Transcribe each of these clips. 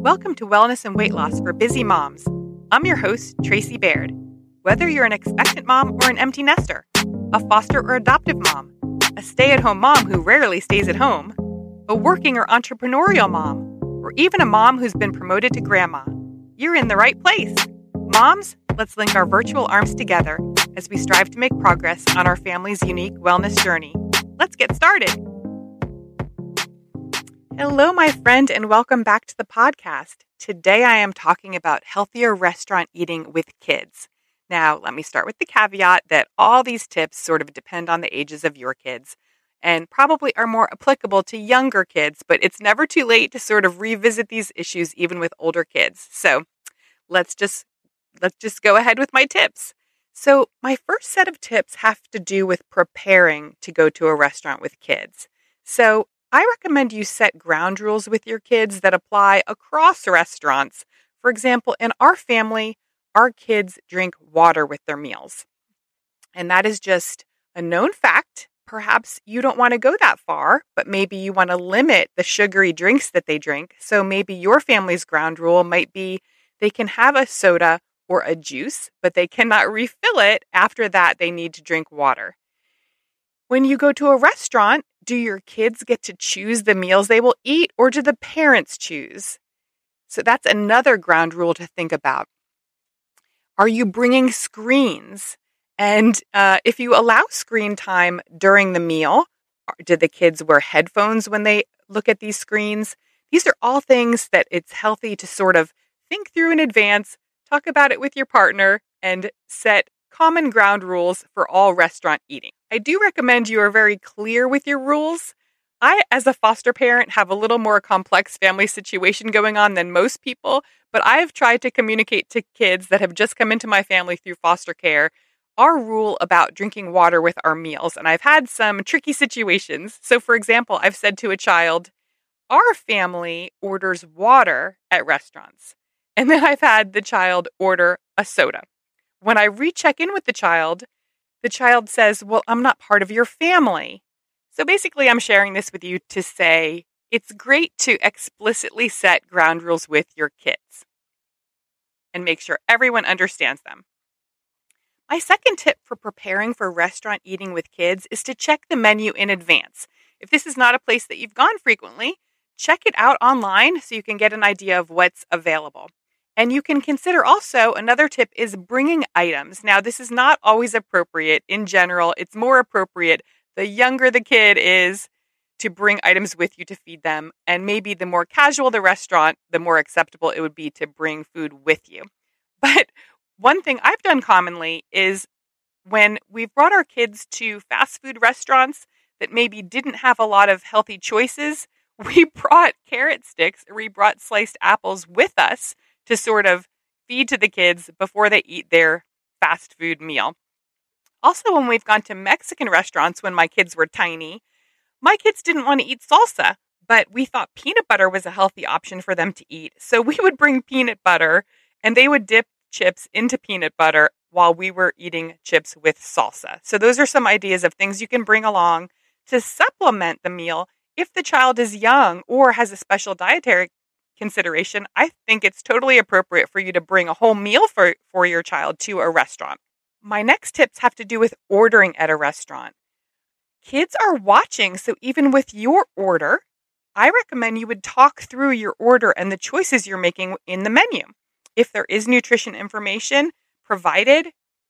Welcome to Wellness and Weight Loss for Busy Moms. I'm your host, Tracy Baird. Whether you're an expectant mom or an empty nester, a foster or adoptive mom, a stay at home mom who rarely stays at home, a working or entrepreneurial mom, or even a mom who's been promoted to grandma, you're in the right place. Moms, let's link our virtual arms together as we strive to make progress on our family's unique wellness journey. Let's get started. Hello, my friend, and welcome back to the podcast. Today I am talking about healthier restaurant eating with kids. Now, let me start with the caveat that all these tips sort of depend on the ages of your kids and probably are more applicable to younger kids, but it's never too late to sort of revisit these issues even with older kids. So, let's just let's just go ahead with my tips. So, my first set of tips have to do with preparing to go to a restaurant with kids. So, I recommend you set ground rules with your kids that apply across restaurants. For example, in our family, our kids drink water with their meals. And that is just a known fact. Perhaps you don't want to go that far, but maybe you want to limit the sugary drinks that they drink. So maybe your family's ground rule might be they can have a soda or a juice, but they cannot refill it. After that, they need to drink water. When you go to a restaurant, do your kids get to choose the meals they will eat or do the parents choose? So that's another ground rule to think about. Are you bringing screens? And uh, if you allow screen time during the meal, do the kids wear headphones when they look at these screens? These are all things that it's healthy to sort of think through in advance, talk about it with your partner, and set common ground rules for all restaurant eating. I do recommend you are very clear with your rules. I, as a foster parent, have a little more complex family situation going on than most people, but I've tried to communicate to kids that have just come into my family through foster care our rule about drinking water with our meals. And I've had some tricky situations. So, for example, I've said to a child, Our family orders water at restaurants. And then I've had the child order a soda. When I recheck in with the child, the child says, Well, I'm not part of your family. So basically, I'm sharing this with you to say it's great to explicitly set ground rules with your kids and make sure everyone understands them. My second tip for preparing for restaurant eating with kids is to check the menu in advance. If this is not a place that you've gone frequently, check it out online so you can get an idea of what's available. And you can consider also another tip is bringing items. Now, this is not always appropriate in general, it's more appropriate the younger the kid is to bring items with you to feed them. And maybe the more casual the restaurant, the more acceptable it would be to bring food with you. But one thing I've done commonly is when we've brought our kids to fast food restaurants that maybe didn't have a lot of healthy choices, we brought carrot sticks, we brought sliced apples with us to sort of feed to the kids before they eat their fast food meal. Also, when we've gone to Mexican restaurants when my kids were tiny, my kids didn't want to eat salsa, but we thought peanut butter was a healthy option for them to eat. So we would bring peanut butter and they would dip chips into peanut butter while we were eating chips with salsa. So those are some ideas of things you can bring along to supplement the meal if the child is young or has a special dietary consideration, I think it's totally appropriate for you to bring a whole meal for, for your child to a restaurant. My next tips have to do with ordering at a restaurant. Kids are watching, so even with your order, I recommend you would talk through your order and the choices you're making in the menu. If there is nutrition information provided,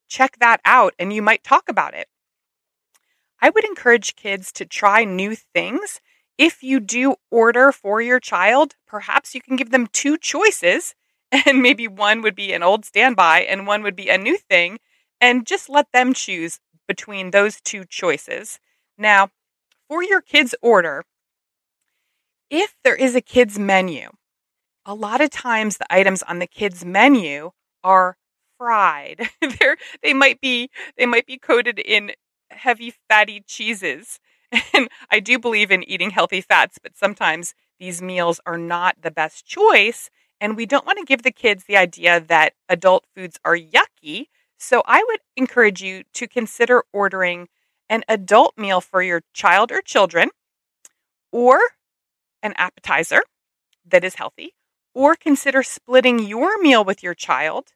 check that out and you might talk about it. I would encourage kids to try new things if you do order for your child, perhaps you can give them two choices, and maybe one would be an old standby and one would be a new thing, and just let them choose between those two choices. Now, for your kids' order, if there is a kids' menu, a lot of times the items on the kids' menu are fried. They're, they might be they might be coated in heavy fatty cheeses And I do believe in eating healthy fats, but sometimes these meals are not the best choice. And we don't want to give the kids the idea that adult foods are yucky. So I would encourage you to consider ordering an adult meal for your child or children or an appetizer that is healthy or consider splitting your meal with your child.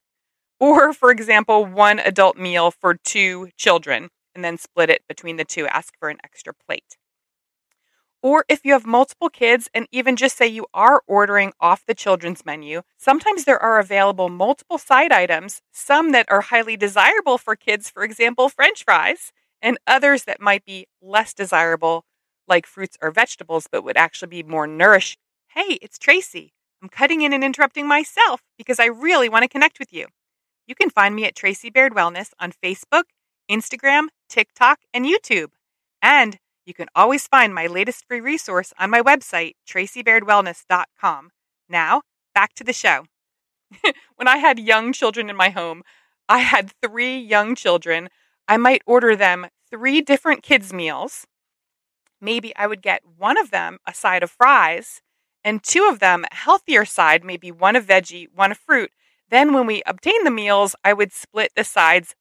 Or, for example, one adult meal for two children and then split it between the two. Ask for an extra plate. Or if you have multiple kids and even just say you are ordering off the children's menu, sometimes there are available multiple side items, some that are highly desirable for kids, for example, french fries, and others that might be less desirable, like fruits or vegetables, but would actually be more nourishing. Hey, it's Tracy. I'm cutting in and interrupting myself because I really want to connect with you. You can find me at Tracy Baird Wellness on Facebook, Instagram, TikTok, and YouTube. And you can always find my latest free resource on my website, tracybairdwellness.com. Now, back to the show. when I had young children in my home, I had three young children. I might order them three different kids' meals. Maybe I would get one of them a side of fries, and two of them a healthier side, maybe one of veggie, one of fruit. Then, when we obtained the meals, I would split the sides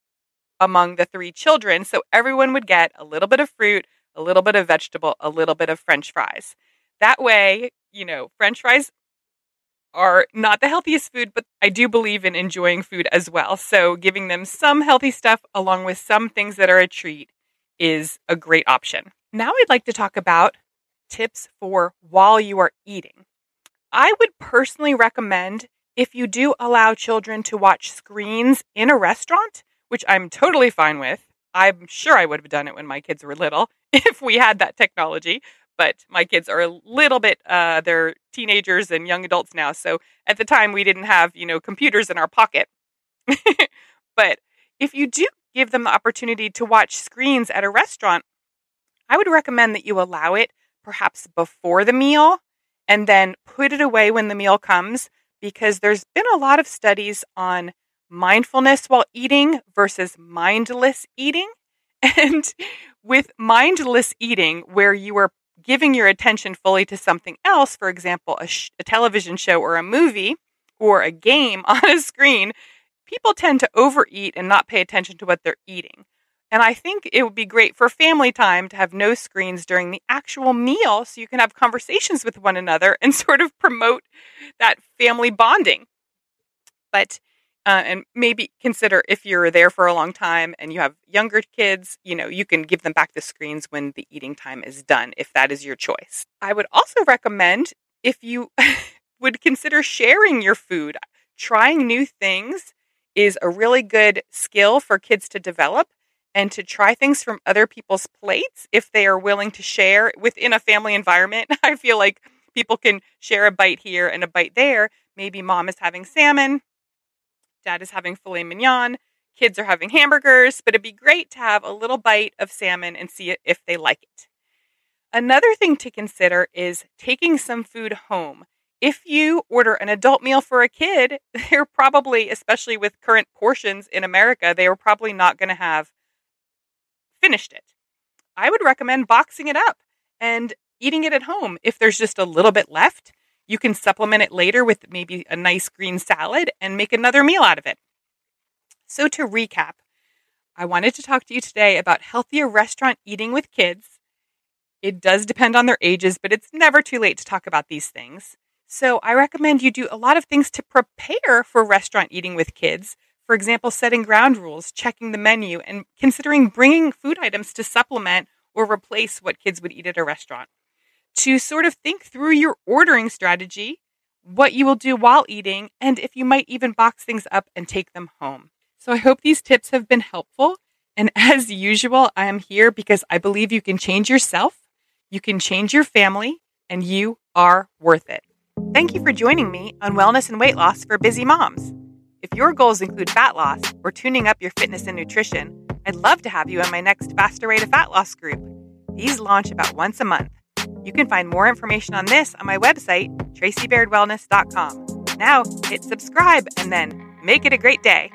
among the three children. So everyone would get a little bit of fruit, a little bit of vegetable, a little bit of french fries. That way, you know, french fries are not the healthiest food, but I do believe in enjoying food as well. So giving them some healthy stuff along with some things that are a treat is a great option. Now I'd like to talk about tips for while you are eating. I would personally recommend if you do allow children to watch screens in a restaurant, which I'm totally fine with, I'm sure I would have done it when my kids were little if we had that technology. But my kids are a little bit, uh, they're teenagers and young adults now. So at the time, we didn't have, you know, computers in our pocket. but if you do give them the opportunity to watch screens at a restaurant, I would recommend that you allow it perhaps before the meal and then put it away when the meal comes because there's been a lot of studies on mindfulness while eating versus mindless eating. And with mindless eating, where you are giving your attention fully to something else, for example, a, sh- a, television show or a movie or a game on a screen, people tend to overeat and not pay attention to what they're eating. And I think it would be great for family time to have no screens during the actual meal so you can have conversations with one another and sort of promote that family bonding. But uh, and maybe consider if you're there for a long time and you have younger kids, you know, you can give them back the screens when the eating time is done, if that is your choice. I would also recommend if you would consider sharing your food. Trying new things is a really good skill for kids to develop and to try things from other people's plates if they are willing to share within a family environment. I feel like people can share a bite here and a bite there. Maybe mom is having salmon Dad is having filet mignon. Kids are having hamburgers, but it'd be great to have a little bite of salmon and see if they like it. Another thing to consider is taking some food home. If you order an adult meal for a kid, they're probably, especially with current portions in America, they are probably not going to have finished it. I would recommend boxing it up and eating it at home. If there's just a little bit left, you can supplement it later with maybe a nice green salad and make another meal out of it. So, to recap, I wanted to talk to you today about healthier restaurant eating with kids. It does depend on their ages, but it's never too late to talk about these things. So, I recommend you do a lot of things to prepare for restaurant eating with kids. For example, setting ground rules, checking the menu, and considering bringing food items to supplement or replace what kids would eat at a restaurant to sort of think through your ordering strategy, what you will do while eating, and if you might even box things up and take them home. So I hope these tips have been helpful. And as usual, I am here because I believe you can change yourself, you can change your family, and you are worth it. Thank you for joining me on Wellness and Weight Loss for Busy Moms. If your goals include fat loss or tuning up your fitness and nutrition, I'd love to have you in my next Faster Way to Fat Loss group. These launch about once a month. You can find more information on this on my website, tracybairdwellness.com. Now hit subscribe and then make it a great day.